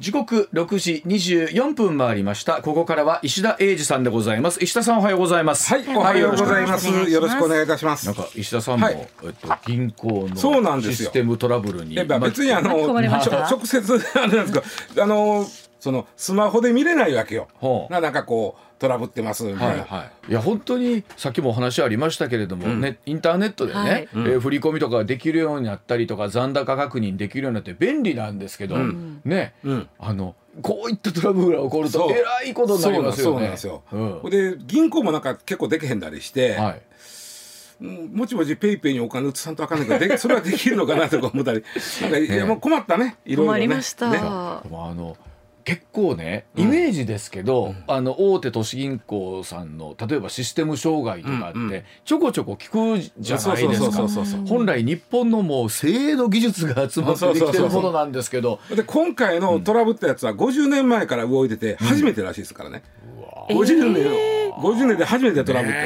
時刻六時二十四分回りました。ここからは石田英二さんでございます。石田さんおはようございます。はい、おはようございます。よろしくお願いいたします。なんか石田さんも、はい。えっと、銀行そうなのんですよ。システムトラブルに別にあの、直接あれなんですか、あのそのスマホで見れないわけよ。ほう。ななんかこうトラブってますみたいな。はいはい、いや本当にさっきもお話ありましたけれども、ね、インターネットでね、はい。えー振り込みとかができるようになったりとか残高確認できるようになって便利なんですけど、ね、うん。あのこういったトラブルが起こるとえらいことになりますよね。そうなんですよ。うん。で銀行もなんか結構できへんだりして、はい。うんもちもちペイペイにお金移さんとあかんねんけど、でそれはできるのかなとか思ったり、なんかいやもう困ったね、いろいろね。困りました。ね。でもあの結構ねイメージですけど、あの大手都市銀行さんの例えばシステム障害とかって、うんうん。ちょこちょこ聞くじゃないですか。本来日本のもう精度技術が集まってできてるものなんですけど。で今回のトラブったやつは50年前から動いてて初めてらしいですからね。50年、50年で初めてトラブって。ね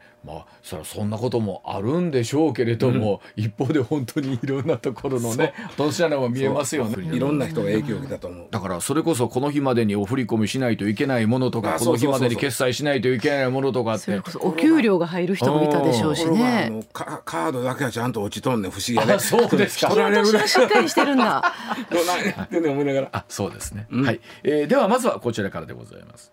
えまあそそんなこともあるんでしょうけれども、一方で本当にいろんなところのね落とし穴も見えますよね。いろんな人が影響を受けたと思う。だからそれこそこの日までにお振り込みしないといけないものとかあこの日までに決済しないといけないものとかって。それこそお給料が入る人もいたでしょうしね。のカカードだけはちゃんと落ちとんねん不思議やね。あそうですか。取られるしっかりしてるんだ。どうなんやってんねん思いながら。あそうですね、はい、えーではまずはこちらからでございます。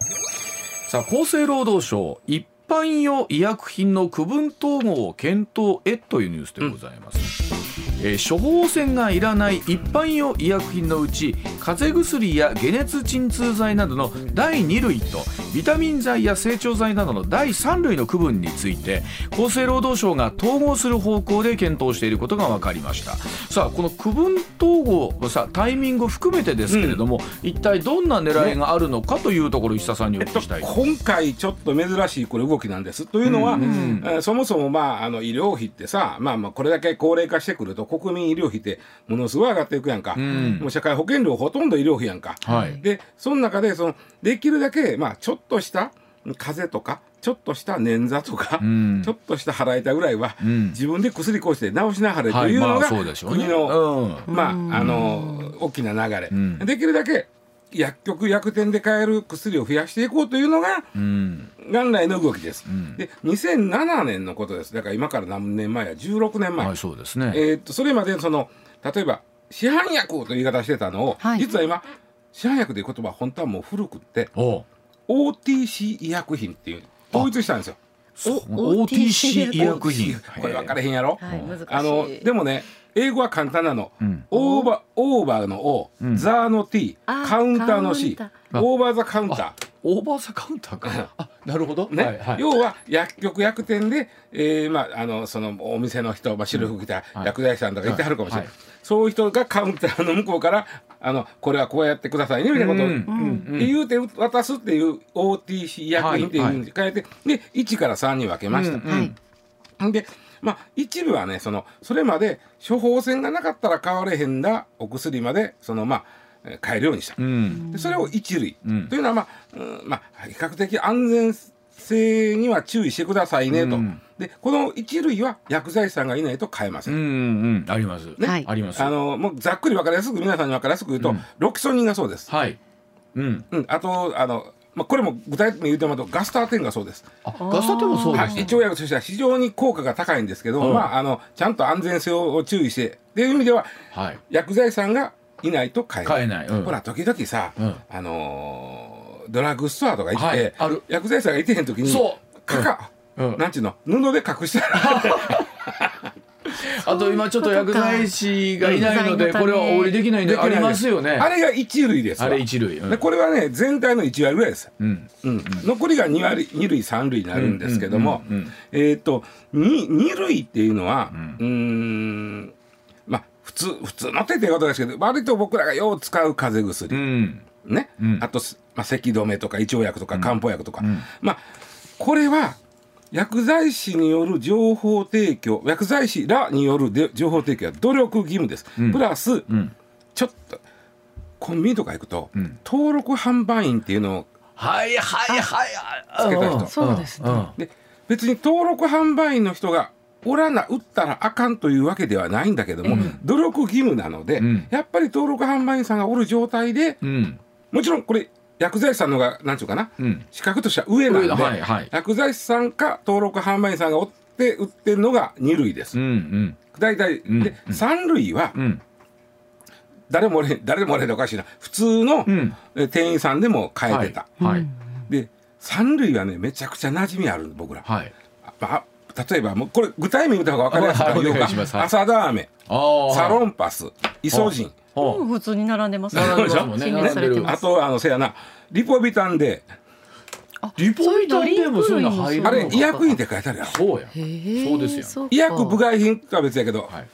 さあ厚生労働省一般用医薬品の区分統合を検討へというニュースでございます、えー処方箋がいらない一般用医薬品のうち風邪薬や解熱鎮痛剤などの第2類とビタミン剤や成長剤などの第3類の区分について厚生労働省が統合する方向で検討していることが分かりました。さあこの区分統合さタイミングを含めてですけれども、一体どんな狙いがあるのかというところ石田さんにお聞きしたい、今回ちょっと珍しいこれ動きなんです。というのは、ん。えーそもそもまああの医療費ってさまあまあこれだけ高齢化してくると国民医療費ってものすごい上がっていくやんか、ん。もう社会保険料ほとんど医療費やんか、はい。でその中でそのできるだけまあちょっとした風邪とかちょっとした捻挫とか、ん。ちょっとした腹痛ぐらいは、ん。自分で薬こうして治しなはれとはいまあいうのが、そうでしょうね。国の、うん。まああの大きな流れ、ん。できるだけ薬局薬店で買える薬を増やしていこうというのがうん元来の動きです。で2007年のことです。だから今から何年前や？16年前、はいそうですね、えーっとそれまでその例えば市販薬という言い方してたのを、はい。実は今市販薬という言葉は本当はもう古くってお OTC 医薬品っていう統一したんですよ。お OTC 医薬品。これ分かれへんやろ、はい難しい。あのでもね英語は簡単なの、ん。オーバーオーバーの O、ザーの T あカウンターの C オーバーザカウンター。オーバーザカウンターか。あなるほど、ね。はいはい、要は薬局薬店で、えーまあ、あのそのお店の人、まあ、白い服着た薬剤師さんとかいてはるかもしれない、はい。そういう人がカウンターの向こうからあのこれはこうやってくださいねみたいなことを、うん。うん。って言うて渡すっていう OTC 医薬品っていうふうに変えて、で1から3に分けました。うんうん。でまあ一部はねそのそれまで処方箋がなかったら買われへんだお薬までそのまあえー買えるようにした。うん。でそれを一類、うん。というのは、まあうんまあ、比較的安全性には注意してくださいねと、うん。でこの一類は薬剤師さんがいないと買えません。うんうんあります、ね。はい。あります。あのもうざっくり分かりやすく皆さんに分かりやすく言うと、うん。ロキソニンがそうです、はい。うん。うん、あとあの、まあ、これも具体的に言うてもらうとガスター10がそうです。あガスタテもそうです、はい、一応薬としては非常に効果が高いんですけど、うん。まあ、あのちゃんと安全性を注意してっていう意味でははい。薬剤師さんがいないと買えない。買えない、うん。ほら時々さ、うん。あのードラッグストアとか行って、はい。ある。薬剤師さんがいてへん時にそう。かか、うん。なんちゅうの布で隠したら あと今ちょっと薬剤師がいないのでうんこれはお売りできないんでありますよね。あれが一類ですわ。あれ一類うんでこれはね全体の1割ぐらいです、うん。うん。残りが2割2類3類になるんですけども、うんうんうんえっ、と 2, 2類っていうのはうーんまあ普通普通の手ってことですけど割と僕らがよう使う風邪薬、うん。ね、うん。あと、すまあ、咳止めとか胃腸薬とか漢方薬とか、ん。まあこれは薬剤師による情報提供薬剤師らによるで情報提供は努力義務です、ん。プラス、ん。ちょっとコンビニとか行くと、ん。登録販売員っていうのをはいはいはい。つけた人。そうですね。で別に登録販売員の人がおらな打ったらあかんというわけではないんだけども、努力義務なので、うん。やっぱり登録販売員さんがおる状態でうん。もちろんこれ薬剤師さんのがなんていうかな、うん。資格としては上なんで、はいはい。薬剤師さんか登録販売員さんがおって売ってるのが2類です。うんうん。大体、んで3類はうん。誰もれ誰もれでおかしいな。普通の店員さんでも買えてた。はいで3類はねめちゃくちゃ馴染みある僕ら。はい。あ例えばもうこれ具体名言った方が分かりやすいからはい言おうか。お願いします。はい。朝ダーメああサロンパスイソジン普通に並んでます。ね。あとあのせやなリポビタンで。リポビタンでもそういうの入るあれ医薬品って書いてあるやろ。そうや。へーそうですよ医薬部外品とは別やけど、はい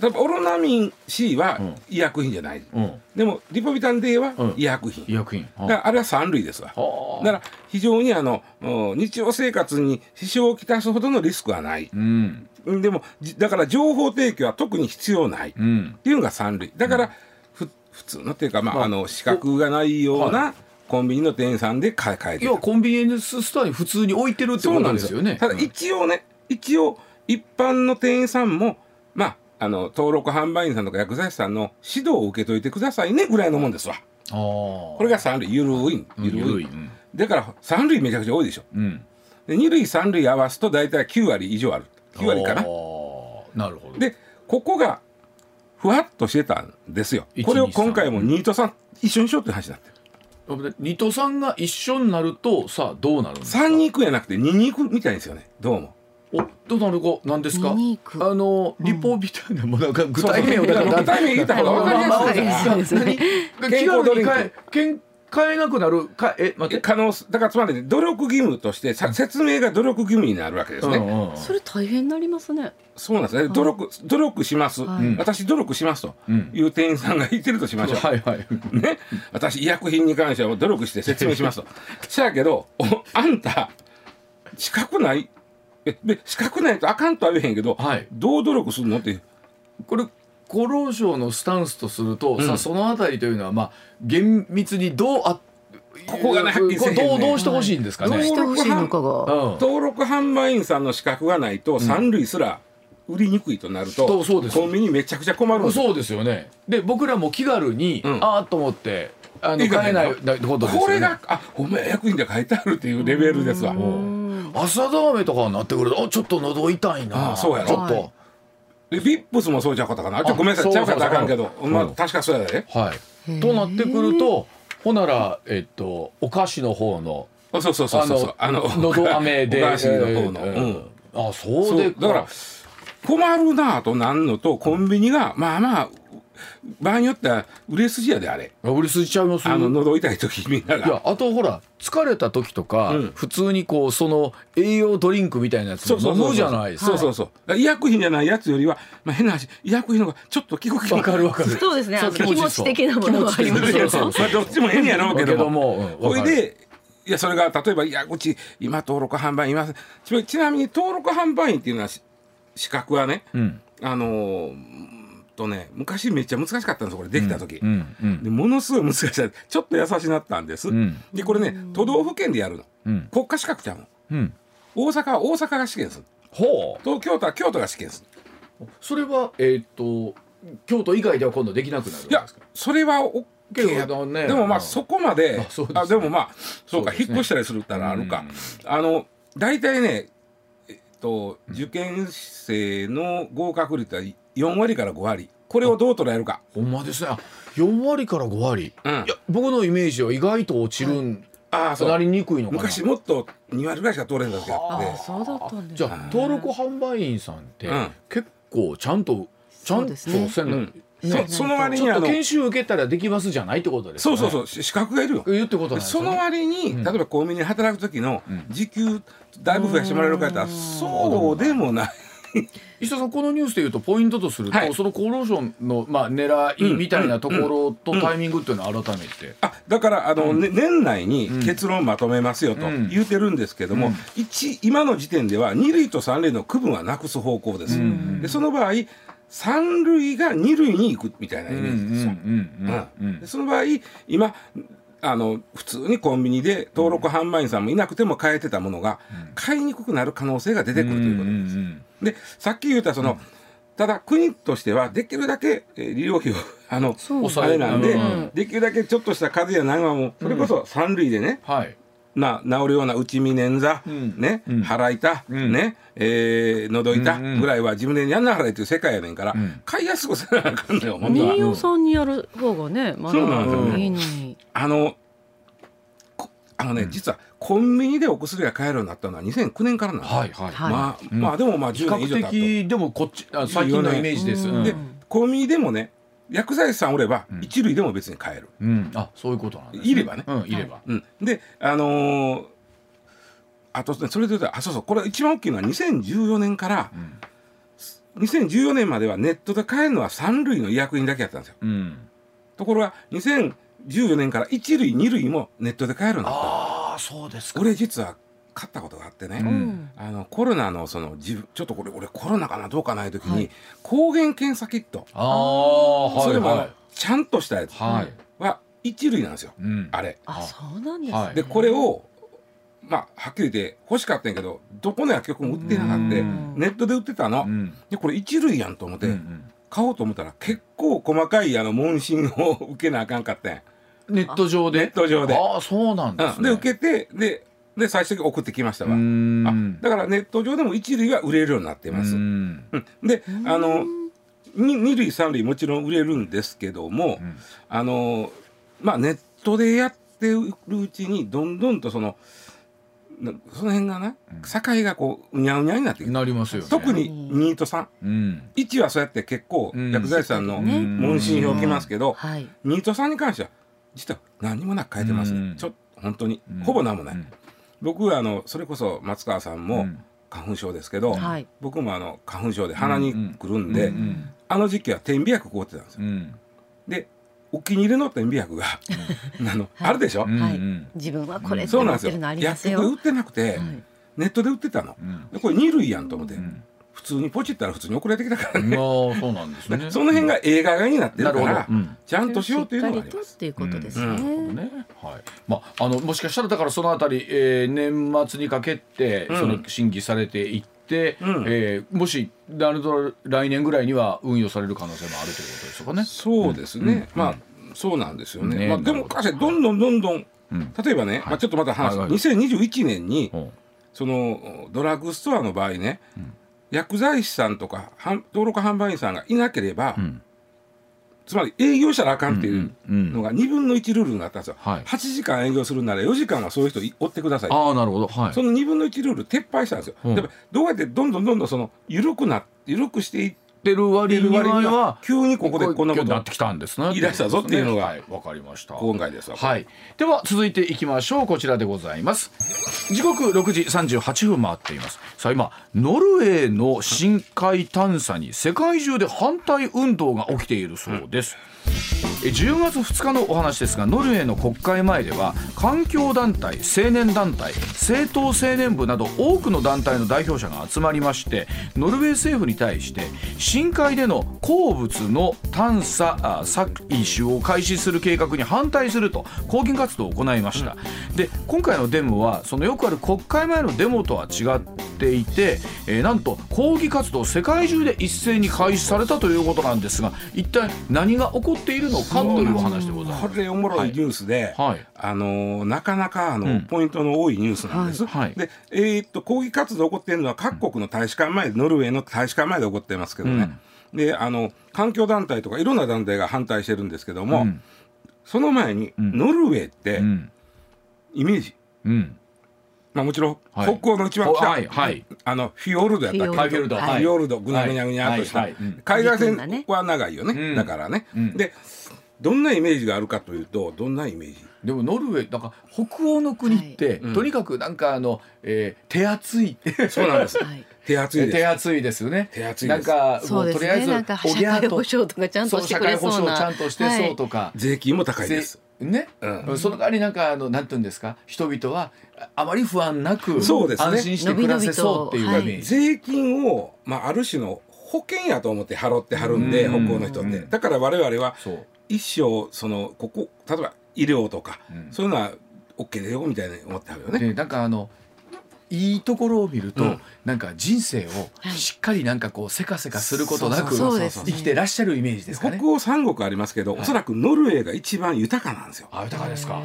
例えばオロナミン C はうん。医薬品じゃない、うん。でもリポビタン D はうん。医薬品、医薬品。だからあれは3類ですわ。はあ。だから非常にあのお日常生活に支障をきたすほどのリスクはない、うん。でもじだから情報提供は特に必要ない、っうん。ていうのが3類。だから、ふ普通のっていうか、まあまああの資格がないようはなコンビニの店員さんで買え買えてる。要はコンビニエンスストアに普通に置いてるってこそうなんですよねただ一応ね、一応一般の店員さんもまああの登録販売員さんとか薬剤師さんの指導を受けといてくださいねぐらいのもんですわ。これが3類ゆるいゆるい。ゆるい。うん。だから3類めちゃくちゃ多いでしょ。うん。で2類3類合わすと大体9割以上ある。9割かな。なるほど。でここがふわっとしてたんですよ。1これを2今回もニートさん一緒にしようって話になってる。二戸さんが一緒になるとさあどうなるんですか？3に行くんやなくて2に行くみたいですよね。どうもおどうなるかなんですか？あのリポビタンでもなんか具体名をそうそう具体名言った方が分かりやすいですね何健康ドリンク変えけん変えなくなるかえ待って可能だからつまりね努力義務としてさ説明が努力義務になるわけですね、うんうんそれ大変になりますねそうなんですね努力努力します、はい私努力しますとうんいう店員さんが言ってるとしましょう、はいはいね、私医薬品に関しては努力して説明しますとせやけどおあんた資格ないえ で資格ないとあかんとは言えへんけど、はい。どう努力するのって。これ厚労省のスタンスとすると、うん。さあそのあたりというのはまあ厳密にどうあここがねはっねどうどうしてほしいんですかね？してほしいのかが。うん。登録販売員さんの資格がないと三類すら売りにくいとなると、そうそうです。コンビニめちゃくちゃ困るそうですよね。で僕らも気軽に、うん。ああと思ってあの買えないことですよね。これがあほんまや薬品で書いてあるっていうレベルですわ。うん朝ダーメとかになってくるとあちょっと喉痛いなあそうやろちょっとはいでビップスもそうちゃうことかな。ちょっとごめんなさい、ちゃうかったらあかんけど、まあうん確かそうやで。はい、となってくるとほならえっとお菓子の方のあそうそうそうそうそう。あののど飴で お菓子の方の。えーうん。あそうでそうだから困るなぁとなんのとコンビニがまあまあ場合によっては売れ筋やであれ。売りすぎちゃいますあの喉痛い時みんないが。やあとほら疲れた時とか、うん。普通にこうその栄養ドリンクみたいなやつも飲むじゃないですか。そうそうそう。医薬品じゃないやつよりは、まあ、変な話医薬品の方がちょっと効く気わかるわかる。そうですね。気持ち的なものはありますまあどっちも変やろうけけどども。ほいでいやそれが例えばいやうち今登録販売員いませんちちなみに登録販売員っていうのはし資格はねうん。あのーとね昔めっちゃ難しかったんですよこれできた時、うんうんでものすごい難しいちょっと優しなったんです、うん。でこれね都道府県でやるの。うん。国家資格ちゃうの。うん。大阪は大阪が試験する。ほう。東京都は京都が試験する。それはえーっと京都以外では今度できなくなるんいやですか？それは OK や。けどね。でもまあうんそこまであでもまあそうかね。引っ越したりするったらあるか。あの大体ねえっと受験生の合格率は4割から5割。これをどう捉えるか。ほんまですね。あ4割から5割、うん。いや僕のイメージは意外と落ちるん、ああそう。なりにくいのかな。昔もっと2割ぐらいしか通れんだ時があって。あそうだったんですじゃあ登録販売員さんって、うん。結構ちゃんとちゃんとそうですね。せんの？うん。ねそその割ちょっと研修受けたらできますじゃないってことですよね。そうそうそう。し資格がいるよ言ってことなんですよねその割に、うん。例えばコンビニで働く時のうん。時給だいぶ増やしてもらえるかやったらそうでもない 石田さんこのニュースでいうとポイントとすると、はい。その厚労省の、まあ、狙いみたいなところとタイミングっていうのは改めて、あだからあの、ね年内にうん。結論まとめますよとうん。言うてるんですけども、うん。一今の時点では2類と3類の区分はなくす方向です、うんでその場合3類が2類に行くみたいなイメージですよ、その場合今あの普通にコンビニで登録販売員さんもいなくても買えてたものが、買いにくくなる可能性が出てくるということです。でさっき言ったその、ただ国としてはできるだけえー利用費をあのそうあれなんで、うんできるだけちょっとした風邪やなんかもそれこそ三類でね、はいな治るような内身捻挫、うん。ね、うん。腹痛、うん。ね、えー、喉痛ぐらいは自分でやんなはれっていう世界やねんから、ん。買いやすくせなあかんのよ本当は。民。謡さんにやる方がねまだいいのに。あのこあのね、実はコンビニでお薬が買えるようになったのは2009年からなんですよ、はいはい。はいまあ、うんまあでもまあ比10年以上経較った的でもこっちあ最近のイメージです。うん。でうん。コンビニでもね薬剤師さんおればん。一類でも別に買える、うん。あそういうことなんですいればね。うんいれば。うん、であのーあとねそれで言うとあそうそう。これ一番大きいのは2014年から2014年まではネットで買えるのは3類の医薬品だけやったんですよ。うん。ところが2014年から1類2類もネットで買えるようになった。ああそうですか。俺実は買ったことがあってね、うん。うんあのコロナのその自分ちょっとこれ俺コロナかなどうかない時に、はい。抗原検査キット、ああはいそれもはいちゃんとしたやつはい。は1類なんですよ、うん。あれ。あそうなんですでこれをまあはっきり言って欲しかったんやけどどこの薬局も売ってなかった。うん。ネットで売ってたの、うん。でこれ1類やんと思って、うんうん。買おうと思ったら結構細かいあの問診を受けなあかんかったんや。ネット上で？ネット上で。ああそうなんですね。うん。で受けてでで最終的に送ってきましたわ、だからネット上でも1類は売れるようになってます、うん。うん。であの 2, 類3類もちろん売れるんですけども、ん。あのまあネットでやってるうちにどんどんとそのなその辺がな、境がこううにゃうにゃになってなりますよね。特に2と3うん。1はそうやって結構うん。薬剤師さんのね。問診票来ますけど、はい。2と3に関しては実は何もなく変えてます。ね、うん。ちょっと本当に、うん。ほぼ何もない、うん僕はあのそれこそ松川さんうもん。花粉症ですけど、はい。僕もあの花粉症で鼻にくるんで、うんうんあの時期は点鼻薬凍ってたんですよ。うん。でお気に入りの点鼻薬が あの、あるでしょ、うんはいうん。自分はこれってそうなんですよ。思ってるのありますよ。薬局で売ってなくて、はい。ネットで売ってたの。うん。でこれ2類やんと思って、うん普通にポチったら普通に送られてきたからね、まあそうなんですね。その辺が映画になってなるほど。るから、うん。ちゃんとしようというのがあります。しっていうことですね、うん。ね。はい。まあ、あのもしかしたらだからそのあたり、えー年末にかけてうん。その審議されていって、うん。えーもしなると来年ぐらいには運用される可能性もあるということでしょうかね。そうですね、うん。まあそうなんですよね、ねまあ、でもかしどんどんどんどんうん。例えばね、まあ、ちょっとまた話す、はいはい。2021年にうんそのドラッグストアの場合ね、薬剤師さんとか販登録販売員さんがいなければ、ん。つまり営業したらあかんっていううんのが2分の1ルールになったんですよ、はい。8時間営業するなら4時間はそういう人追ってくださいああなるほど。はい。その2分の1ルール撤廃したんですよ、うん。でどうやってどんどんどんどんその緩くな緩くしていっ出る割てるに割にはは急にここでこんなことになってきたんですね。言い出したぞっていうのがはいわかりました。今回ですわはい。では続いていきましょう。こちらでございます。時刻6時38分回っています。さあ今ノルウェーの深海探査に世界中で反対運動が起きているそうです。え10月2日のお話ですがノルウェーの国会前では環境団体青年団体政党青年部など多くの団体の代表者が集まりましてノルウェー政府に対して深海での鉱物の探査あ採取を開始する計画に反対すると抗議活動を行いました、で今回のデモはそのよくある国会前のデモとは違っていて、えーなんと抗議活動世界中で一斉に開始されたということなんですが一体何が起こっているのかというお話でございます。これおもろいニュースで、はい。あのーなかなかあの、うん。ポイントの多いニュースなんです。はい。はい。で、えーっと抗議活動起こっているのは各国の大使館前で、ノルウェーの大使館前で起こってますけどね。であの環境団体とかいろんな団体が反対してるんですけども、うん。その前に、ん。ノルウェーって、うん。イメージ、うん。まあ、もちろん、はい。北欧の一番北、はいはい。あのフィヨルドやったっけ？フェルド。はい。フィヨルドぐにゃぐにゃぐにゃっとした、はいはい。うん。海岸陸がね。線は長いよね、うん。だからね、うん。でどんなイメージがあるかというとどんなイメージ？でもノルウェーなんか北欧の国って、うん。とにかくなんかあの、えー手厚い。そうなんです。はい手厚いです。手厚いですよね。手厚いです。なんかそうとりあえずおぎゃーと社会保障とかちゃんとしてくれそうな。社会保障ちゃんとしてそうとか、税金も高いです。せね、うん。その代わりなんかあのなんていうんですか？人々はああまり不安なくそうですね。安心して暮らせそうっていうのびのびージ。税金を、まあ、ある種の保険やと思って払ってはるんで、うん。北欧の人って、うん。だから我々は一生そのここ例えば医療とか、うん。そういうのは OK だよみたいに思ってはるよね。でなんかあのいいところを見ると、うん。なんか人生をはい。しっかりなんかこうせかせかすることなく生きてらっしゃるイメージですかね。北欧三国ありますけど、はい。おそらくノルウェーが一番豊かなんですよ。あ豊かですか。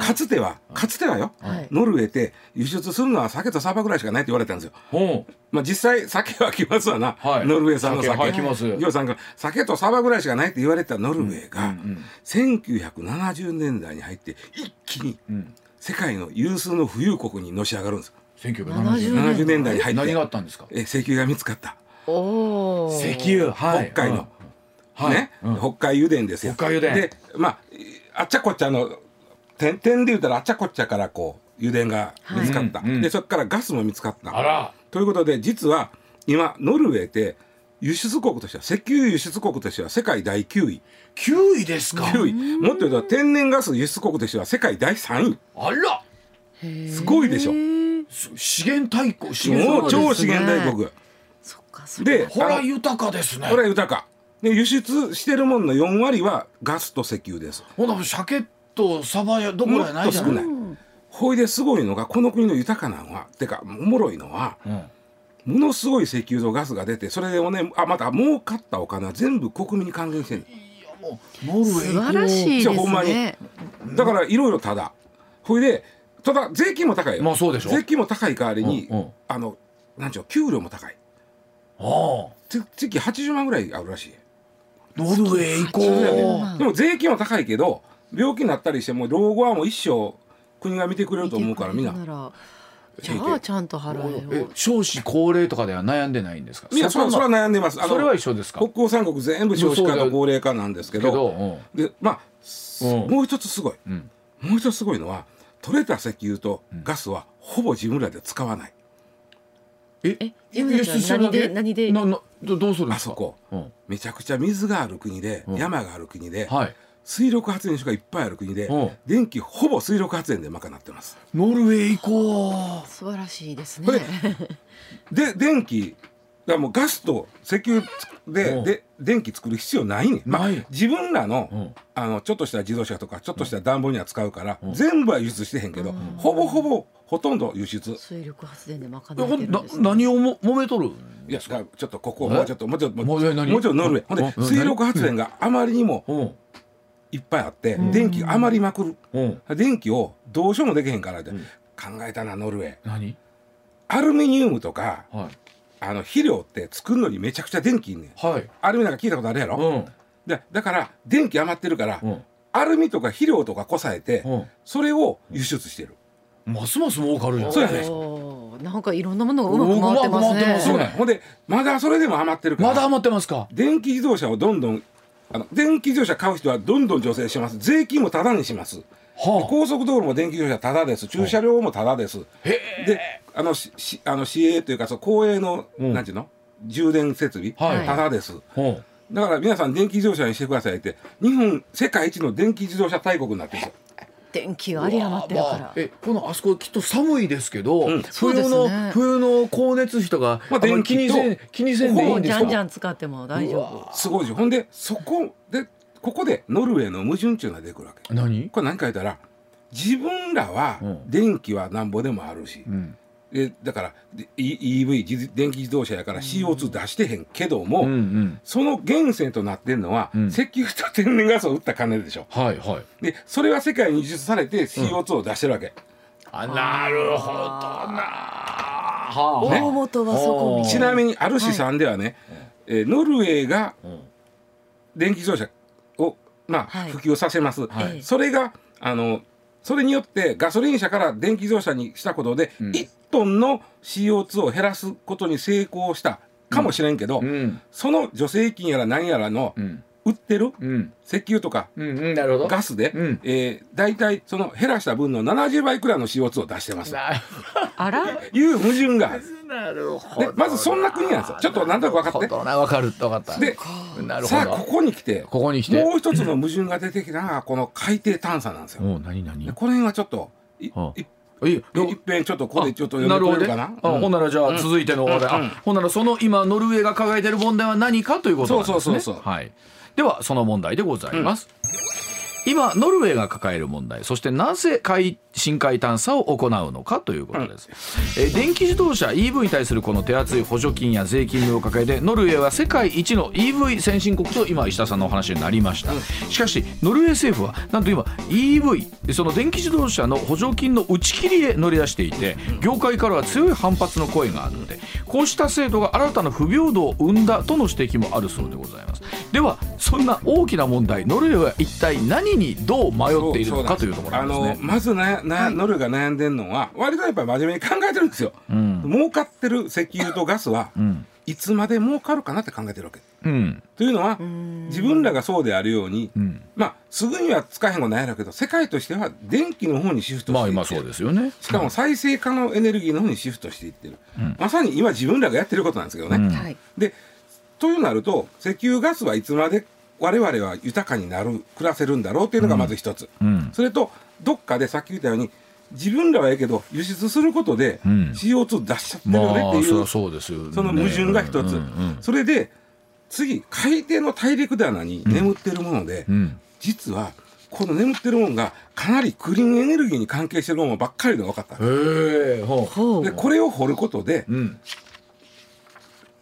かつてはかつてはよ、はい。ノルウェーって輸出するのは酒とサバぐらいしかないって言われたんですよ。ほう。まあ実際酒は来ますわな、はい。ノルウェー産の酒。酒はい来ます。ジョーさんが酒とサバぐらいしかないって言われたノルウェーが、うんうん1970年代に入って一気にうん。世界の有数の富裕国にのし上がるんです。1970 70年代に入っ何があてったんですか？え石油が見つかった。石油、はい、北海の、はい。ね、うん。北海油田ですよ。北海油田。で、まああっちゃこっちゃの点点で言ったらあっちゃこっちゃからこう油田が見つかった。はい。うんうんでそこからガスも見つかった。あら、ということで実は今ノルウェーって輸出国としては石油輸出国としては世界第9位。9位ですか？9位。もっと言うと天然ガス輸出国としては世界第3位。あら、すごいでしょ。す資源大国、資も源う超資源大国。そっかそっか。でほら豊かですね。これは豊か。で輸出してるものの4割はガスと石油です。ほな鮭とサバやどころやないじゃない。ほいですごいのがこの国の豊かなのはてかおもろいのはうん。ものすごい石油とガスが出てそれをねあまた儲かったお金は全部国民に還元してるいやもうノルウェー素晴らしいですじゃあほんまに。ね。だからいろいろただほいでただ税金も高いよ、まあそうでしょ。税金も高い代わりに、うんうん。あのなんちゅうの給料も高い。ああ、つ月80万ぐらいあるらしい。ノルウェー行こそう。やねう。万。でも税金は高いけど病気になったりしても老後はもう一生国が見てくれると思うからみんな見てくれるなら。じゃあちゃんと払ええよ。少子高齢とかでは悩んでないんですか？みんなそれはそれは悩んでます。あのそれは一緒ですか？北欧三国全部少子化と高齢化なんですけど。けど、うん。でまあ、うん。もう一つすごい。うん、もう一つすごいのは取れた石油とガスはほぼ自分らで使わない、え？え？自分たちは何で何で？ななどどうするんですか？あそこ。うん、めちゃくちゃ水がある国で、うん。山がある国で、はい。水力発電所がいっぱいある国で、うん。電気ほぼ水力発電で賄ってます。ノルウェー行こ素晴らしいですね。で 電気だからもうガスと石油で,、うん。で電気作る必要ないねん、まあ自分らの,、うん。あのちょっとした自動車とかちょっとした暖房には使うから、うん。全部は輸出してへんけど、ほぼほぼほとんど輸出。水力発電で賄う。ってるんなですね。何をも揉めとるん？いやちょっとここえ？もうちょっともうちょっともうちょっとノルウェーほんでうん。水力発電があまりにもうん。いっぱいあって、ん。電気余りまくる。うん。電気をどうしようもできへんからって、ん。考えたなノルウェー。何？アルミニウムとかはいあの肥料って作るのにめちゃくちゃ電気いんねん。はい。アルミなんか聞いたことあるやろ、うん。でだから電気余ってるから、うん。アルミとか肥料とかこさえて、うん。それを輸出してる、ますます儲かるじゃん。そうやねなんかいろんなものがうまく回ってますね。ほんでまだそれでも余ってるからまだ余ってますか？電気自動車をどんどんあの電気自動車買う人はどんどん助成します。税金もタダにしますは高速道路も電気自動車タダです。駐車料もタダです。であのししあの市営というかそう公営の、うん。なんていうの？充電設備、はい。タダです。ほだから皆さん電気自動車にしてくださいって日本世界一の電気自動車大国になってるんですよ。電気があり余ってるから。まあえこのあそこきっと寒いですけど、うん。冬の、すね。冬の光熱費とか、まああんまり気にせん電気にせんでいいもんですか？うじゃんじゃん使っても大丈夫。すごいでしょほんでそこでここでノルウェーの矛盾っていうのが出てくるわけ。何、これ何か言ったら自分らはうん。電気はなんぼでもあるし、うん。でだからで E- EV 自電気自動車やから CO2 出してへんけども、うんうん。その源泉となってんのは、うん。石油と天然ガスを売った金でしょ。はいはい。でそれは世界に輸出されて CO2 を出してるわけ、あなるほどな。はね。大元はそこに。ちなみにある試算ではね、えーノルウェーがうん。電気自動車を、まあはい。普及させます、はい。それがあのそれによってガソリン車から電気自動車にしたことで、うん。1トンの CO2 を減らすことに成功したかもしれんけど、うん。その助成金やら何やらのうん売ってるうん。石油とかうんうんなるほど。ガスで、うん。えー、大体その減らした分の70倍くらいの CO2 を出してます。なあら？いう矛盾がある。なるほでまずそんな国なんですよ。ちょっとなんとなく分かって。なるほど。な分かる分かった。でなるほどさあここに来て。ここに来て。もう一つの矛盾が出てきたのがこの海底探査なんですよ。おう何何？でこの辺はちょっといはあ。いいっぺんちょっとここでちょっとな読るほどねんでくれるかな。あうん。ほんならじゃあ続いての話。題、うん。うんあほんならその今ノルウェーが抱えている問題は何かということなんですね。そうそうそうそう。はいではその問題でございます、今ノルウェーが抱える問題。そしてなぜ海深海探査を行うのかということです、えー電気自動車 EV に対するこの手厚い補助金や税金を抱えてノルウェーは世界一の EV 先進国と今石田さんのお話になりました、しかしノルウェー政府はなんと今 EV その電気自動車の補助金の打ち切りへ乗り出していて業界からは強い反発の声があってこうした制度が新たな不平等を生んだとの指摘もあるそうでございます。ではそんな大きな問題ノルウェーは一体何にどう迷っているのかというところね。あのまずなな、ノルが悩んでるのは割とやっぱり真面目に考えてるんですよ、儲かってる石油とガスは、いつまで儲かるかなって考えてるわけ。うん。というのは自分らがそうであるように、ん。まあすぐには使えへんことないやろうけど世界としては電気の方にシフトしていってる。まあ今そうですよね。しかも再生可能エネルギーの方にシフトしていってる、まさに今自分らがやってることなんですけどね、うん。はい。でというなると石油ガスはいつまで我々は豊かになる暮らせるんだろうっていうのがまず一つ、うん。それとどっかでさっき言ったように自分らはええけど輸出することでうん。CO2 出しちゃってるまよねっていう、あそそうですよね。その矛盾が一つ、うんうん。それで次海底の大陸棚に眠ってるもので、うん。実はこの眠ってるものがかなりクリーンエネルギーに関係してるものばっかりのが分かったへえほほう。でこれを掘ることでううん。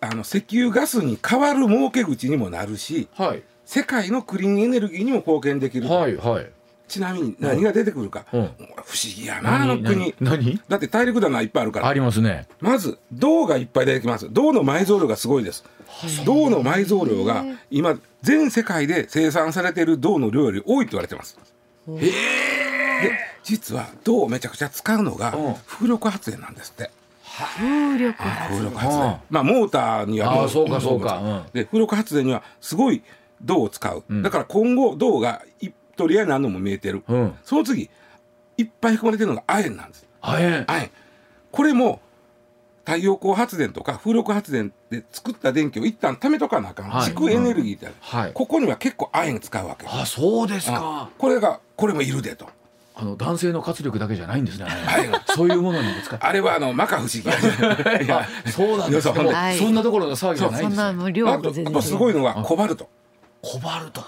あの石油ガスに代わる儲け口にもなるしはい世界のクリーンエネルギーにも貢献できる、はいはい。ちなみに何が出てくるか、うん。不思議やなあの国。何何？だって大陸棚いっぱいあるから。ありますね。まず銅がいっぱい出てきます。銅の埋蔵量がすごいです。銅の埋蔵量が今全世界で生産されている銅の量より多いと言われてます。で実は銅をめちゃくちゃ使うのがうん。風力発電なんですって。風力発風電。力発電。はあまあモーターにはもああそうかそうか。うん。で風力発電にはすごい銅を使う、だから今後銅がい取り合いになるのも見えてる、うん。その次いっぱい含まれてるのが亜鉛なんです。亜鉛これも太陽光発電とか風力発電で作った電気を一旦貯めとかなあかん、はい。蓄エネルギーってある、はい。ここには結構亜鉛使うわけ。あそうですか。あこれがこれもいるでと。あの男性の活力だけじゃないんですねそういうものにも使あれはあの摩訶不思議いやそうなんですい。やそんなところの騒ぎじゃないそんんですよな無料あとあとすごいのがコバルトコバルト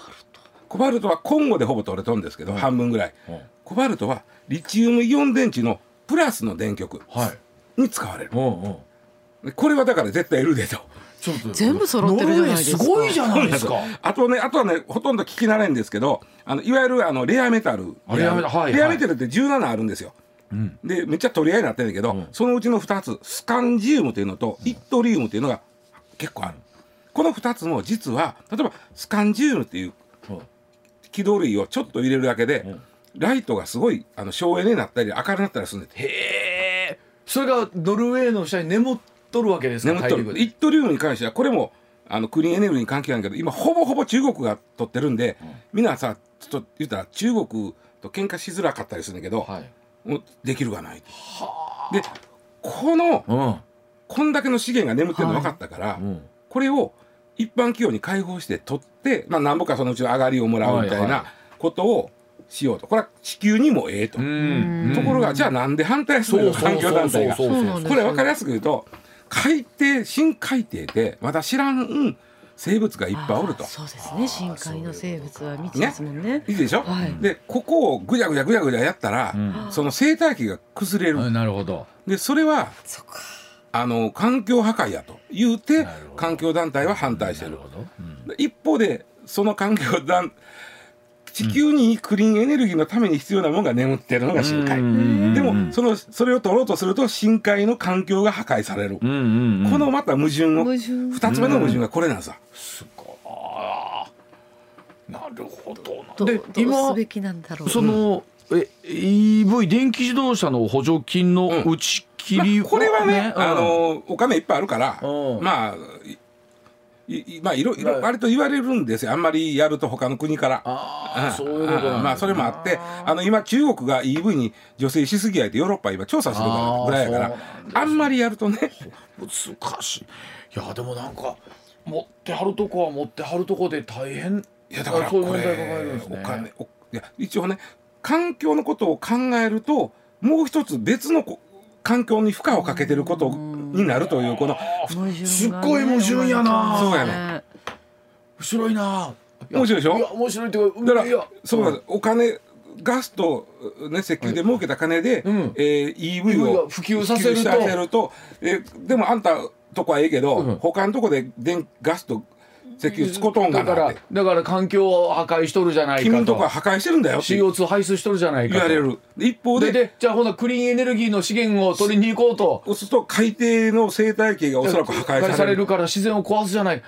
コバルトはコンゴでほぼ取れとるんですけど、半分ぐらい。うん。コバルトはリチウムイオン電池のプラスの電極はい。に使われる。うんうん。でこれはだから絶対いるでと。全部揃ってるじゃないですか。すごいじゃないですか。あとねあとはねほとんど聞き慣れんですけどあのいわゆるあのレアメタルあレアメタル。はいはい。レアメタルって17あるんですよ。うん。でめっちゃ取り合いになってるんだけど、うん。そのうちの2つスカンジウムというのとイットリウムというのが結構あるこの2つも実は例えばスカンジウムっていう軌道類をちょっと入れるだけで、うん。ライトがすごいあの省エネになったり明るくなったりするんです。へえそれがノルウェーの下に眠っとるわけですか眠っとる。イットリウムに関してはこれもあのクリーンエネルギーに関係ないけど今ほぼほぼ中国が取ってるんで、みん。なさちょっと言ったら中国と喧嘩しづらかったりするんだけど、はい。できるがないでこのうん。こんだけの資源が眠ってるの分かったから、うん。これを一般企業に開放して取って、まあ、なんぼかそのうちの上がりをもらうみたいなことをしようと。これは地球にもええと、うん。ところがじゃあなんで反対するの？環境団体が。これ分かりやすく言うと海底深海底でまだ知らん生物がいっぱいおると。あ。そうですね。深海の生物は未知ですもんね。いいでしょ、はい。でここをぐじゃぐじゃぐじゃぐじゃやったら、ん。その生態系が崩れる、あなるほど。でそれはそっかあの環境破壊やと言うて環境団体は反対してる。なるうん。で一方でその環境団地球にクリーンエネルギーのために必要なものが眠ってるのが深海、うんでもそのそれを取ろうとすると深海の環境が破壊される、うんうんうん。このまた矛盾を二つ目の矛盾がこれなんさ、すごい。なるほどで今べきなんだろう。そのえ EV 電気自動車の補助金の打ちまあこれはね、うん。あのお金いっぱいあるから、うん。まあいいまあいろいろはい。割と言われるんですよ。あんまりやると他の国から。ああんそういうことなんだ。ん。まあそれもあってあの今中国が EV に助成しすぎやいてヨーロッパ今調査してるからぐらいやからあんまりやるとね。難しい。いやでもなんか持ってはるとこは持ってはるとこで大変いやだからこそういう問題抱えるんれですね。お金おいや一応ね環境のことを考えるともう一つ別のこ環境に負荷をかけてることになるというこのすっごい矛盾やな。そうやね。面白いな。面白いでしょ？いや面白いっていうかだからそうなんです。お金ガスと、ね、石油で儲けた金で、うん。えー EV を普及させると。普及させるとえーでもあんたとこはええけど、うん。他のとこで電ガスと石油使うとんがだからだから環境を破壊しとるじゃないかと。君のとこは破壊してるんだよって。CO2 排出しとるじゃないかと。言われる。で一方で。ででじゃあほなクリーンエネルギーの資源を取りに行こうと。そうすると海底の生態系がおそらく破壊される。から自然を壊すじゃない。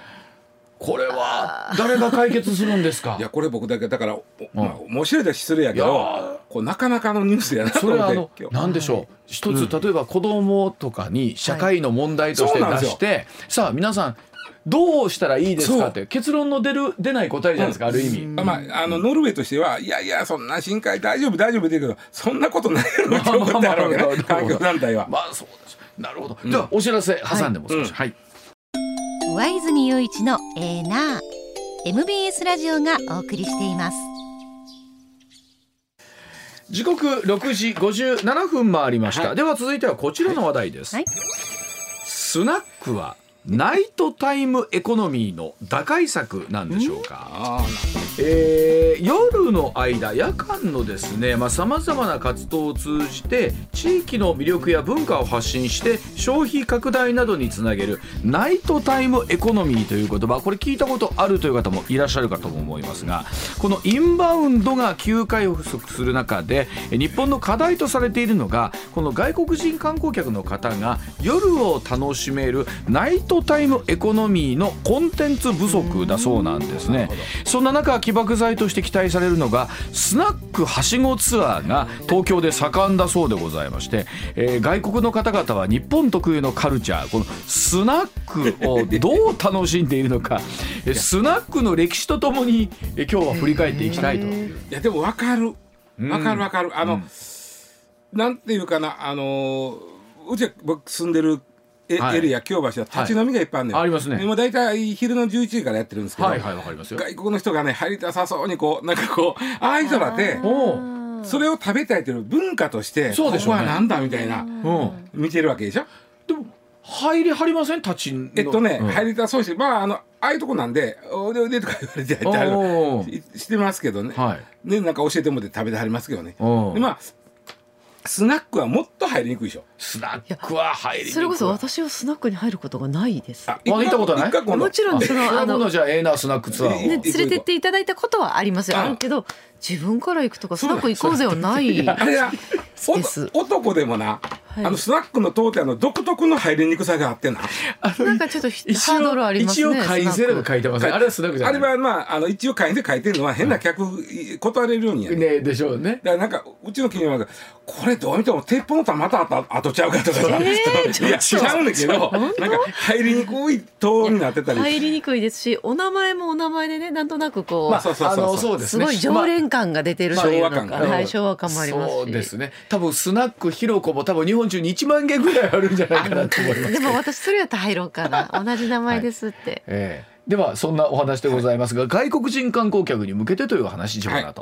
これは誰が解決するんですか？いやこれ僕だけだから、まあ、面白いで失礼やけどーこうなかなかのニュースやなとそれはあの何でしょう？一つ例えば子供とかに社会の問題として出して。さあ皆さんどうしたらいいですかって結論の出る出ない答えじゃないですかある意味。まあ、あのノルウェーとしてはいやいやそんな深海大丈夫大丈夫って言うけどそんなことないや ろって思ってあるわけね環境団体は。まあそうですなるほど、ではお知らせ挟んでも少し。はい、上泉雄一のエーナー MBS ラジオがお送りしてい。ます時刻6時57分回りました、では続いてはこちらの話題です、はい。スナックはナイトタイムエコノミーの打開策なんでしょうか、えー夜の間夜間のですねさまざ、まな活動を通じて地域の魅力や文化を発信して消費拡大などにつなげるナイトタイムエコノミーという言葉これ聞いたことあるという方もいらっしゃるかとも思いますがこのインバウンドが急回復する中でえ日本の課題とされているのがこの外国人観光客の方が夜を楽しめるナイトタイムエコノミーのコンテンツ不足だそうなんですね。そんな中起爆剤として期待されるのがスナックはしごツアーが東京で盛んだそうでございまして、えー外国の方々は日本特有のカルチャーこのスナックをどう楽しんでいるのかえースナックの歴史とともにえー今日は振り返っていきたいと。いやでも分かる。うん。分かる分かる。あの、うん。なんていうかな。あのうちは僕住んでるエ,、リア京橋は立ち飲みがいっぱいあるのよ、ありますね。今大体昼の11時からやってるんですけど、はいはいわかります。よ。外国の人がね入りたさそうにこうなんかこうあ あいう。人それを食べたいという文化としてそうでしょうね。ここはなんだみたいなうん、見てるわけでしょ？でも入りはりません？立ちの。えっとね、うん。入りたそうしまああのああいうとこなんで「おいでおいで」とか言われて入ってはるおーししてますけどね,、はい。ねなんか教えてもらって食べてはりますけどね。でまあスナックはもっと入りにくいでしょ。スナックは入りにくい。それこそ私はスナックに入ることがないです。あ行ったことない？もちろんそのああののじゃあええなスナックツアーを。連れてっていただいたことはありますよ。ああるけど自分から行くとかスナック行こうぜはない。です。男でもな、はい。あのスナックの当店の独特の入りにくさがあってな。なんかちょっとハードルありますね。一応会員制度が書いてますね。あれはスナックじゃあない。れはまああの一応会員で書いてるのは変な客断れるようにやね。ねでしょうね。だからなんかうちの企業はこれどう見ても鉄砲の弾また後後ちゃうかとかさ、えーちょっと。いやちゃうんだけどなんか入りにくい塔になってたり。入りにくいですし、お名前もお名前でね、なんとなくこう、まあそうそうそうそう。あのそうですごい常連感が出てるというのか、まあ昭和感が。はい、昭和感もありますし。そうですね。多分スナックひろこも多分日本中に1万件ぐらいあるんじゃないかなと思いますでも私それやったら入ろうかな。同じ名前ですって。ええではそんなお話でございますが、外国人観光客に向けてというお話しようかなと。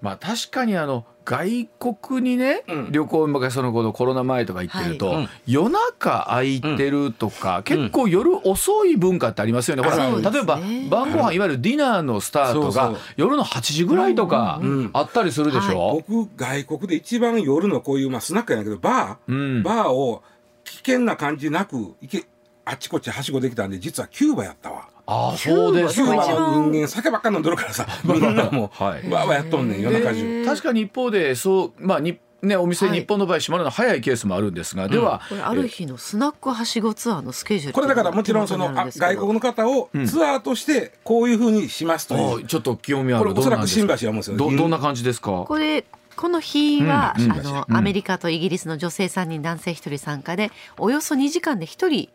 まあ確かにあの外国にね、うん。旅行昔その頃コロナ前とか行ってると、はいうん夜中空いてるとか、結構夜遅い文化ってありますよね。ほらそうですね。例えば晩ご飯い。わゆるディナーのスタートが夜の8時ぐらいとかうん。あったりするでしょ？僕外国で一番夜のこういう、まあ、スナックやけどバー、うん。バーを危険な感じなく行けあっちこっちはしごできたんで実はキューバやったわああそうですキューバ一番の人間酒ばっか飲んどるからさ。みんなもう、はい。わーわーやっとんねん夜中中。確かに一方でそうまあにねお店、はい。日本の場合閉まるの早いケースもあるんですが、ではこれある日のスナックはしごツアーのスケジュールこれだからもちろんそのあ外国の方をうんツアーとしてこういうふうにしますという、あちょっと興味ある。これおそらく新橋はもうですよどどんな感じですか？これこの日は、うんうん。あの、うん。アメリカとイギリスの女性3人男性1人参加でおよそ2時間で1人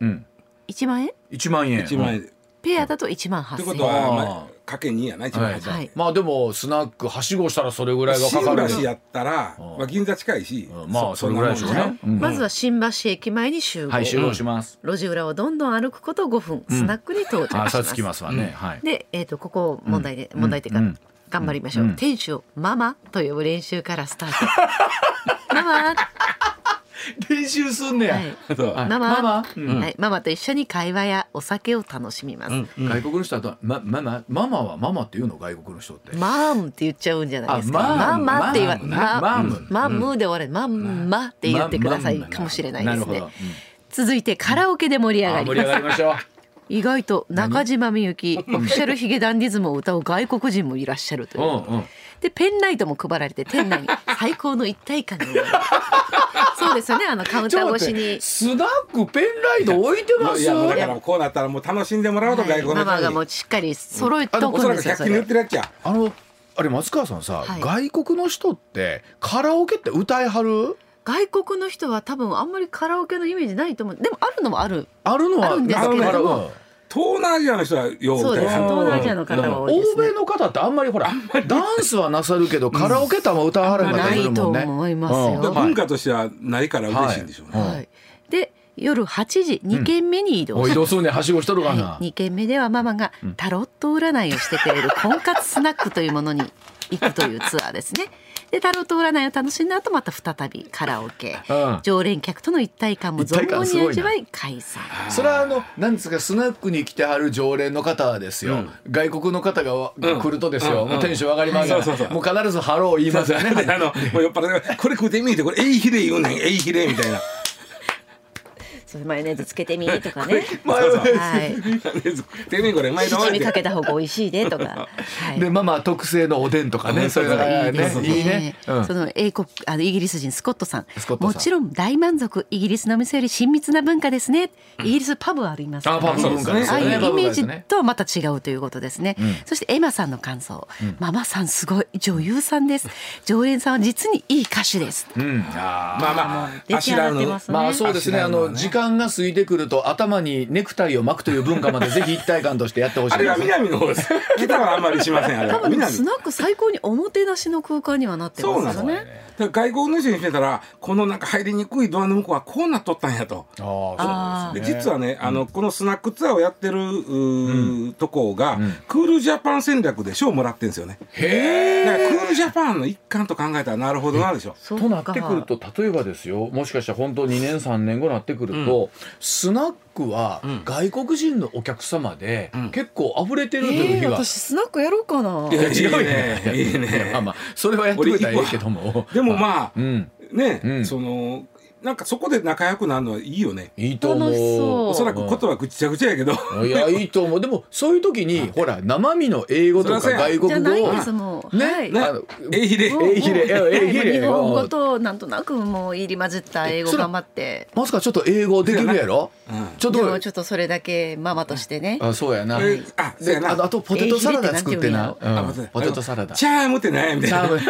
うん1万円？1万円。1万円。で。ペアだと1万という8000円ことは、あーまあ、かけ2やな1万円、はい。まあでもスナックはしごしたらそれぐらいがか新かる。橋やったら、うん。まあ、銀座近いし、うん。まあそれぐらいでしょうね、うん。まずは新橋駅前に集合、はい集合します、路地裏をどんどん歩くこと5分、スナックに到着します。あさつきますわね、はい。で、えー、とここ問題で、うん。問題というか、うん。頑張りましょう、うん。店主をママと呼ぶ練習からスタート。ママ練習すんねや、はい。ママ。ママ。うん。はい、ママと一緒に会話やお酒を楽しみます。うん。うん外国の人だと、ま、ママママはママって言うの外国の人って。マームって言っちゃうんじゃないですか。あマーム。ママって言わマームなマーム。マムで終われ、マンマって言ってくださいまかもしれないですね。続いてカラオケで盛り上があ盛り上ります。がりましょう意外と中島みゆき、オフィシャルヒゲダンディズムを歌う外国人もいらっしゃるという。うんうんでペンライトも配られて店内に 最高の一体感が生まれる。そうですよねあのカウンター越しに。スナックペンライト置いてます？いやもうだからこうなったらもう楽しんでもらおうとはい外国の人に。ママがもうしっかり揃えとくおく100んですよそれ均で売ってるやつや。あのあれ松川さんさ、はい。外国の人ってカラオケって歌いはる？外国の人は多分あんまりカラオケのイメージないと思う。でもあるのもある。あるのはある。んですけれども東南アジアの人はようそうです。東南アジアの方は多いですね。欧米の方ってあんまりほらダンスはなさるけどカラオケってあんま歌わはるもんね。ないと思いますよ。うん。だから文化としてはないから嬉しいんでしょうね、はい。はい、で夜8時2軒目に移動お移動するねはしごしとるかな。はい、2軒目ではママがタロット占いをしてくれる婚活スナックというものに行くというツアーですね。でタロット占いを楽しんだ後また再びカラオケ、うん。常連客との一体感も存分に味わい解散。それはあのなんですかスナックに来てはる常連の方はですよ、うん。外国の方が来るとですよ、うん。もうテンション上がりますから、そうそうそう。もう必ずハロー言いますよね。あのもう酔っ払ってこれ食うてみてこれエイヒレ言うねん。エイヒレみたいなそれマヨネーズつけてみとかね。マヨネーズはい。てみこれうまいの七味かけた方が美味しいでとか。はい。でママ特製のおでんとかね、そういうのがいいですね。いいね。うんその英国あのイギリス人スコットさんスコットさんもちろん大満足イギリスの店より親密な文化ですね。イギリスパブありますあパブの文化ですああ。いうイメージとはまた違うということですね。そしてエマさんの感想、ママさんすごい女優さんです。常連さんは実にいい歌手です。うん、あーまあまあ出来上がってますね。まあそうですね。あの時間が過ぎてくると頭にネクタイを巻くという文化までぜひ一体感としてやってほしいあれは。南の方です 北はあんまりしませんあれ多分スナック最高におもてなしの空間にはなってますよそうなね。だから外国の人にしてたらこのなんか入りにくいドアの向こうはこうなっとったんやと。ああ、そうでですね。実はね、あのこのスナックツアーをやってるうーとこが、んクールジャパン戦略で賞をもらってるんですよね。へだからクールジャパンの一環と考えたらなるほどなでしょ。そうとなってくると例えばですよもしかしたら本当2年3年後になってくると、スナックはん。外国人のお客様でん。結構溢れてるというえー、日が、私スナックやろうかな。いや違うね。いいね。まあまあそれはやってくれたらいいけども。でもまあ、うん。ね、うん。そのなんかそこで仲良くなるのはいいよね。いいと思う。楽しそう。おそらく言葉ぐちゃぐちゃやけど。いやいいと思う。でもそういう時にほら生身の英語とかそりゃそうや。外国語をじゃないんですもん。ね、はい。ね。あのえいひれ。えいひれえい。ひれ日本語となんとなくもう入り混じった英語頑張って。まさかちょっと英語できるやろ？うん。ちょっとでもちょっとそれだけママとしてね。あそうやな。えあ、そうでやな。あとあとポテトサラダ作ってな、ポテトポテトサラダ。チャームって何やみたいな。チャーム。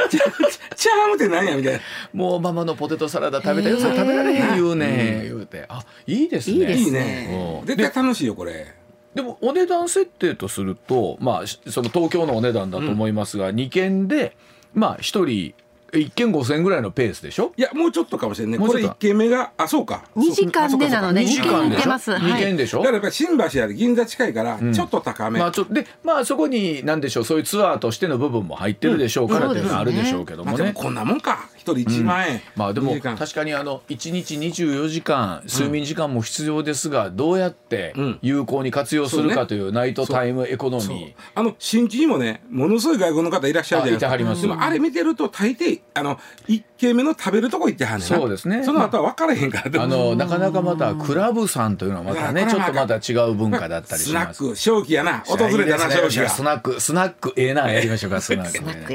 チャームって何やみたいな。もうママのポテトサラダ食べたよ。それ食べられへん言うね言うて。あいいですね。いいね。絶対楽しいよこれ。でもお値段設定とするとまあしその東京のお値段だと思いますが、2軒でまあ1人1軒5000円ぐらいのペースでしょ？いやもうちょっとかもしれんね。これ一軒目があそうか。二時間でなのね。二軒行けます。2軒でしょ、だからやっぱり新橋やで銀座近いからん。ちょっと高め。まあちょっとでまあそこに何でしょうそういうツアーとしての部分も入ってるでしょうからっていうのはあるでしょうけどもね。まあでもこんなもんか。一人一万円。まあでも確かにあの1日24時間睡眠時間も必要ですがどうやってうん。有効に活用するかというナイトタイムエコノミー。あの新規にもねものすごい外国の方いらっしゃるじゃないですか。でもあれ見てると大抵あの一軒目の食べるとこ行ってはんねんな。そうですね。その後は分からへんから。あのなかなかまたクラブさんというのはまたねちょっとまた違う文化だったりします。スナック正気やな。訪れたな正気いいですねスがナックスナックええなやりましょうかスナック、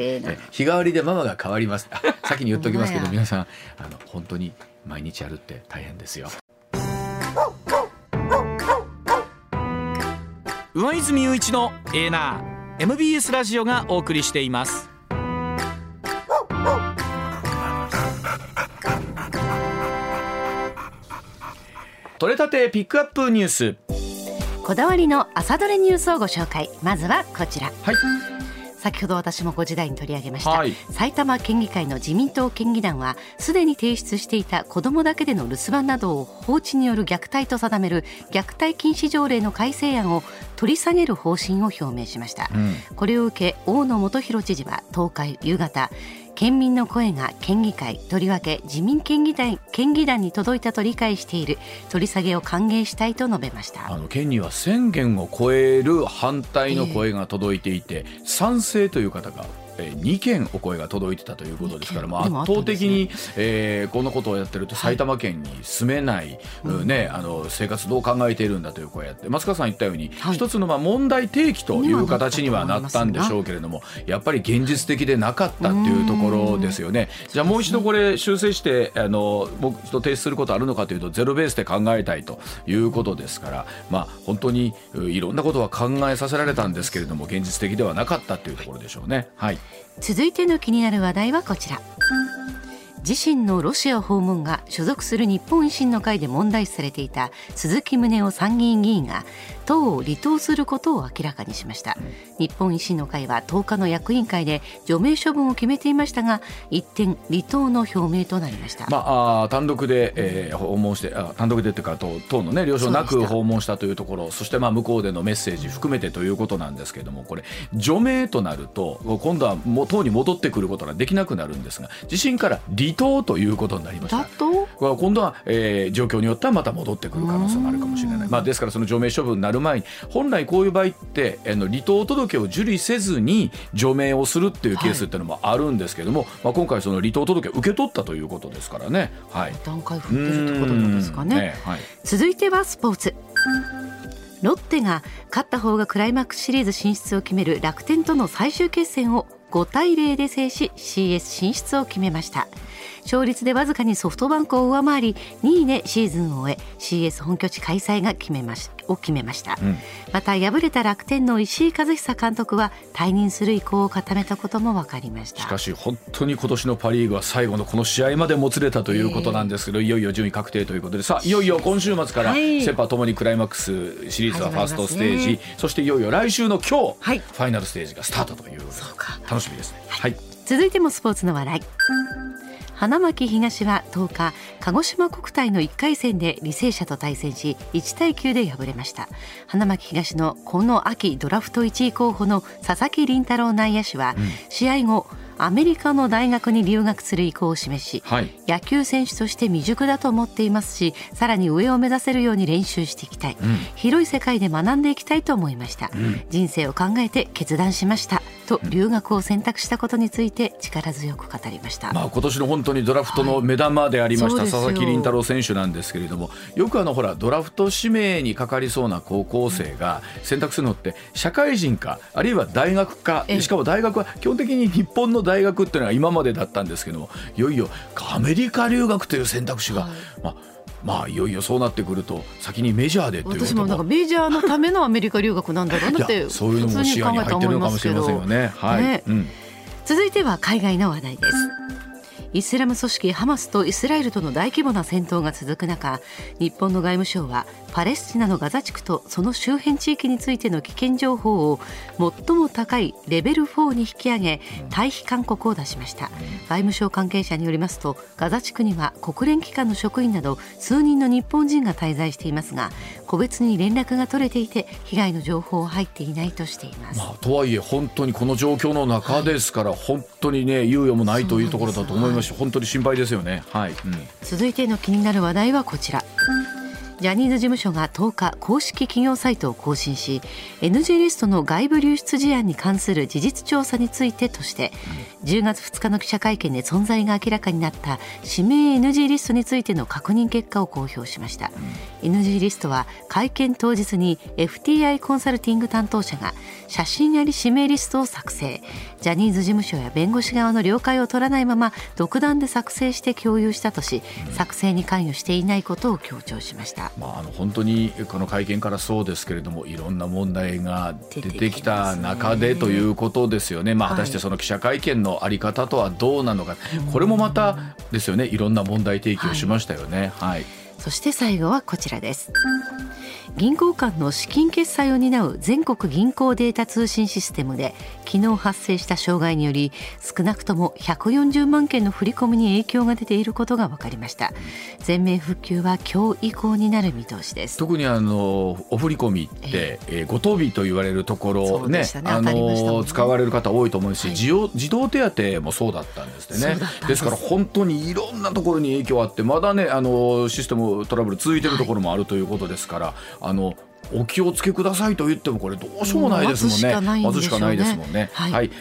日替わりでママが変わります。あ先に言っときますけど皆さんあの本当に毎日やるって大変ですよ。上泉雄一のエーナー MBS ラジオがお送りしています取れたてピックアップニュース。こだわりの朝どれニュースをご紹介まずはこちらはい。先ほど私も5時台に取り上げました、はい。埼玉県議会の自民党県議団はすでに提出していた子どもだけでの留守番などを放置による虐待と定める虐待禁止条例の改正案を取り下げる方針を表明しました、うん。これを受け大野元弘知事は東海夕方県民の声が県議会とりわけ自民県議団県議団に届いたと理解している取り下げを歓迎したいと述べました。あの県には1000件を超える反対の声が届いていて、えー、賛成という方が2件お声が届いてたということですから、まあ、圧倒的に、ねえー、このことをやってると埼玉県に住めない、はい、ね、あの生活どう考えているんだという声やって松川さん言ったように、はい、一つのまあ問題提起という形にはなったんでしょうけれどもやっぱり現実的でなかったっていうところですよね。じゃあもう一度これ修正してあのもう一度提出することあるのかというとゼロベースで考えたいということですから、まあ、本当にいろんなことは考えさせられたんですけれども現実的ではなかったというところでしょうね。はい続いての気になる話題はこちら。自身のロシア訪問が所属する日本維新の会で問題視されていた鈴木宗男参議院議員が党を離党することを明らかにしました、日本維新の会は10日の役員会で除名処分を決めていましたが一転離党の表明となりました、まあ、あ単独で、えー、訪問してあ単独でというか党党の、ね、了承なく訪問したというところそしてまあ向こうでのメッセージ含めてということなんですけれどもこれ除名となると今度はも党に戻ってくることができなくなるんですが自身から離党ということになりました。今度は、えー、状況によってはまた戻ってくる可能性もあるかもしれない、まあ、ですからその除名処分になるる前に本来こういう場合ってあの離党届を受理せずに除名をするっていうケースっていうのもあるんですけども、はい、まあ、今回その離党届を受け取ったということですからね、はい、段階踏んでるってことなんですかね、ねはい、続いてはスポーツ。ロッテが勝った方がクライマックスシリーズ進出を決める楽天との最終決戦を5対0で制し CS 進出を決めました勝率でわずかにソフトバンクを上回り2位でシーズンを終え CS 本拠地開催が決めましを決めました、うん、また敗れた楽天の石井和久監督は退任する意向を固めたことも分かりました。しかし本当に今年のパ・リーグは最後のこの試合までもつれたということなんですけど、えー、いよいよ順位確定ということで。さあいよいよ今週末から、セ・パともにクライマックスシリーズはファーストステージ、ね、そしていよいよ来週の今日、はい、ファイナルステージがスタートという。楽しみですね。はい、続いてもスポーツの話題花巻東は10日鹿児島国体の1回戦で履正社と対戦し1対9で敗れました。花巻東のこの秋ドラフト1位候補の佐々木麟太郎内野手は、試合後アメリカの大学に留学する意向を示し、はい、野球選手として未熟だと思っていますしさらに上を目指せるように練習していきたい、うん、広い世界で学んでいきたいと思いました、うん、人生を考えて決断しました。と留学を選択したことについて力強く語りました、まあ、今年の本当にドラフトの目玉でありました、はい、佐々木麟太郎選手なんですけれどもよくあのほらドラフト指名にかかりそうな高校生が選択するのって社会人かあるいは大学かしかも大学は基本的に日本の大学っていうのは今までだったんですけどもいよいよアメリカ留学という選択肢が、はい、まあまあいよいよそうなってくると先にメジャーでっていう私もなんかメジャーのためのアメリカ留学なんだろうなってそういうのも視野に入ってるのかもしれませんよね。はい、ね。うん、続いては海外の話題です。イスラム組織ハマスとイスラエルとの大規模な戦闘が続く中日本の外務省はパレスチナのガザ地区とその周辺地域についての危険情報を最も高いレベル4に引き上げ退避勧告を出しました。外務省関係者によりますとガザ地区には国連機関の職員など数人の日本人が滞在していますが個別に連絡が取れていて被害の情報は入っていないとしています、まあ、とはいえ本当にこの状況の中ですから、はい、本当にね猶予もないというところだと思いますし、本当に心配ですよね、はい、うん、続いての気になる話題はこちらジャニーズ事務所が10日公式企業サイトを更新し NG リストの外部流出事案に関する事実調査についてとして10月2日の記者会見で存在が明らかになった指名 NG リストについての確認結果を公表しました、NG リストは会見当日に FTI コンサルティング担当者が写真あり指名リストを作成。ジャニーズ事務所や弁護士側の了解を取らないまま独断で作成して共有したとし作成に関与していないことを強調しました。まあ、あの本当にこの会見からそうですけれどもいろんな問題が出てきた中でということですよね、まあ、果たしてその記者会見の在り方とはどうなのか、これもまたですよね。いろんな問題提起をしましたよね。はい、はいそして最後はこちらです。銀行間の資金決済を担う全国銀行データ通信システムで昨日発生した障害により少なくとも140万件の振り込みに影響が出ていることが分かりました。全面復旧は今日以降になる見通しです。特にあのお振り込みって、えー、ご当日と言われるところねね。あのね。使われる方多いと思うし、はい。児童児童手当もそうだったんですね。ですから本当にいろんなところに影響あってまだねあのシステムトラブル続いてるところもあるということですから、あのお気をつけくださいと言ってもこれどうしようもないですもんね。待つしかないんでしょうね待つしかないですもんね。はいはい